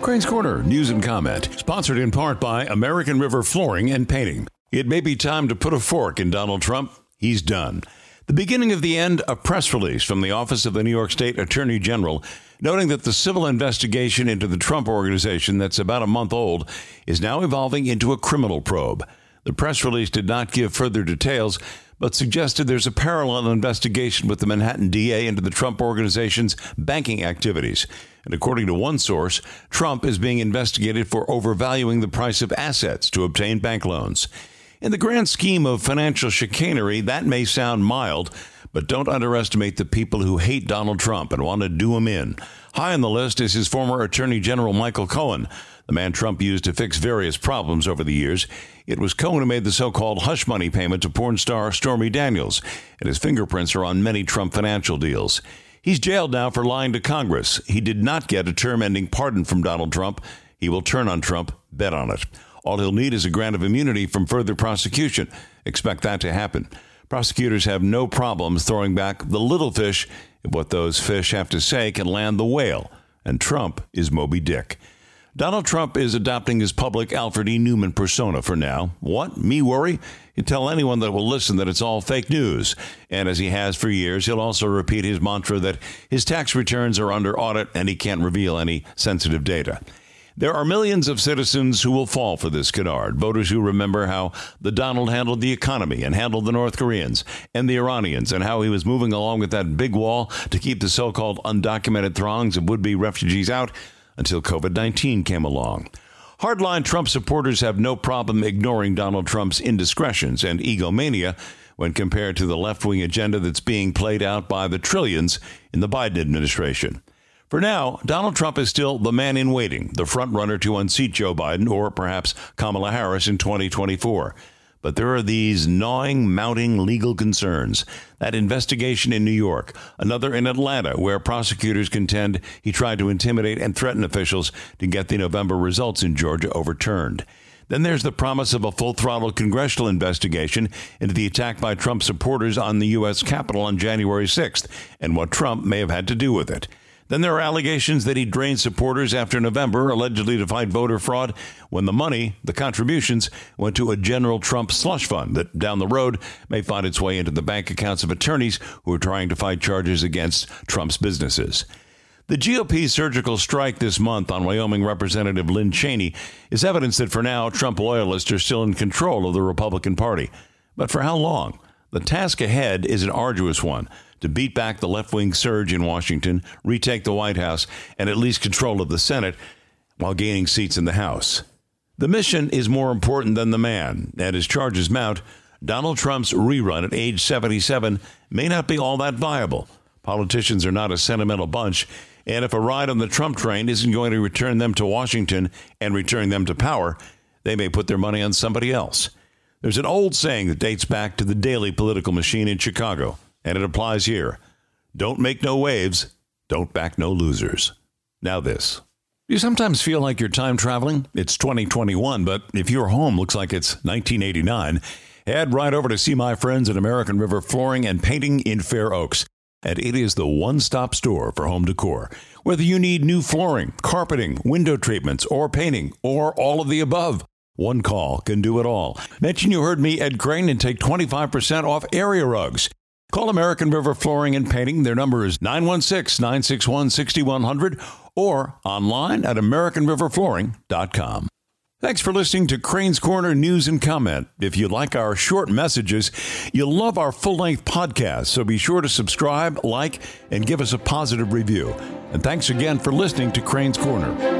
Crane's Corner News and Comment, sponsored in part by American River Flooring and Painting. It may be time to put a fork in Donald Trump. He's done. The beginning of the end, a press release from the Office of the New York State Attorney General noting that the civil investigation into the Trump organization that's about a month old is now evolving into a criminal probe. The press release did not give further details, but suggested there's a parallel investigation with the Manhattan DA into the Trump organization's banking activities. And according to one source, Trump is being investigated for overvaluing the price of assets to obtain bank loans. In the grand scheme of financial chicanery, that may sound mild, but don't underestimate the people who hate Donald Trump and want to do him in. High on the list is his former Attorney General Michael Cohen, the man Trump used to fix various problems over the years. It was Cohen who made the so called hush money payment to porn star Stormy Daniels, and his fingerprints are on many Trump financial deals. He's jailed now for lying to Congress. He did not get a term ending pardon from Donald Trump. He will turn on Trump, bet on it. All he'll need is a grant of immunity from further prosecution. Expect that to happen. Prosecutors have no problems throwing back the little fish if what those fish have to say can land the whale. And Trump is Moby Dick. Donald Trump is adopting his public Alfred E. Neuman persona for now. What? Me worry? You tell anyone that will listen that it's all fake news. And as he has for years, he'll also repeat his mantra that his tax returns are under audit and he can't reveal any sensitive data. There are millions of citizens who will fall for this canard. Voters who remember how the Donald handled the economy and handled the North Koreans and the Iranians and how he was moving along with that big wall to keep the so called undocumented throngs of would be refugees out until COVID 19 came along. Hardline Trump supporters have no problem ignoring Donald Trump's indiscretions and egomania when compared to the left wing agenda that's being played out by the trillions in the Biden administration. For now, Donald Trump is still the man in waiting, the frontrunner to unseat Joe Biden or perhaps Kamala Harris in 2024. But there are these gnawing, mounting legal concerns. That investigation in New York, another in Atlanta, where prosecutors contend he tried to intimidate and threaten officials to get the November results in Georgia overturned. Then there's the promise of a full throttle congressional investigation into the attack by Trump supporters on the U.S. Capitol on January 6th and what Trump may have had to do with it. Then there are allegations that he drained supporters after November, allegedly to fight voter fraud, when the money, the contributions, went to a general Trump slush fund that down the road may find its way into the bank accounts of attorneys who are trying to fight charges against Trump's businesses. The GOP surgical strike this month on Wyoming Representative Lynn Cheney is evidence that for now, Trump loyalists are still in control of the Republican Party. But for how long? The task ahead is an arduous one to beat back the left wing surge in Washington, retake the White House, and at least control of the Senate while gaining seats in the House. The mission is more important than the man, and as charges mount, Donald Trump's rerun at age 77 may not be all that viable. Politicians are not a sentimental bunch, and if a ride on the Trump train isn't going to return them to Washington and return them to power, they may put their money on somebody else. There's an old saying that dates back to the Daley political machine in Chicago and it applies here. Don't make no waves, don't back no losers. Now, this. Do you sometimes feel like you're time traveling? It's 2021, but if your home looks like it's 1989, head right over to see my friends at American River Flooring and Painting in Fair Oaks. And it is the one stop store for home decor. Whether you need new flooring, carpeting, window treatments, or painting, or all of the above, one call can do it all. Mention you heard me, Ed Crane, and take 25% off area rugs. Call American River Flooring and Painting. Their number is 916 961 6100 or online at AmericanRiverFlooring.com. Thanks for listening to Crane's Corner News and Comment. If you like our short messages, you'll love our full length podcast, so be sure to subscribe, like, and give us a positive review. And thanks again for listening to Crane's Corner.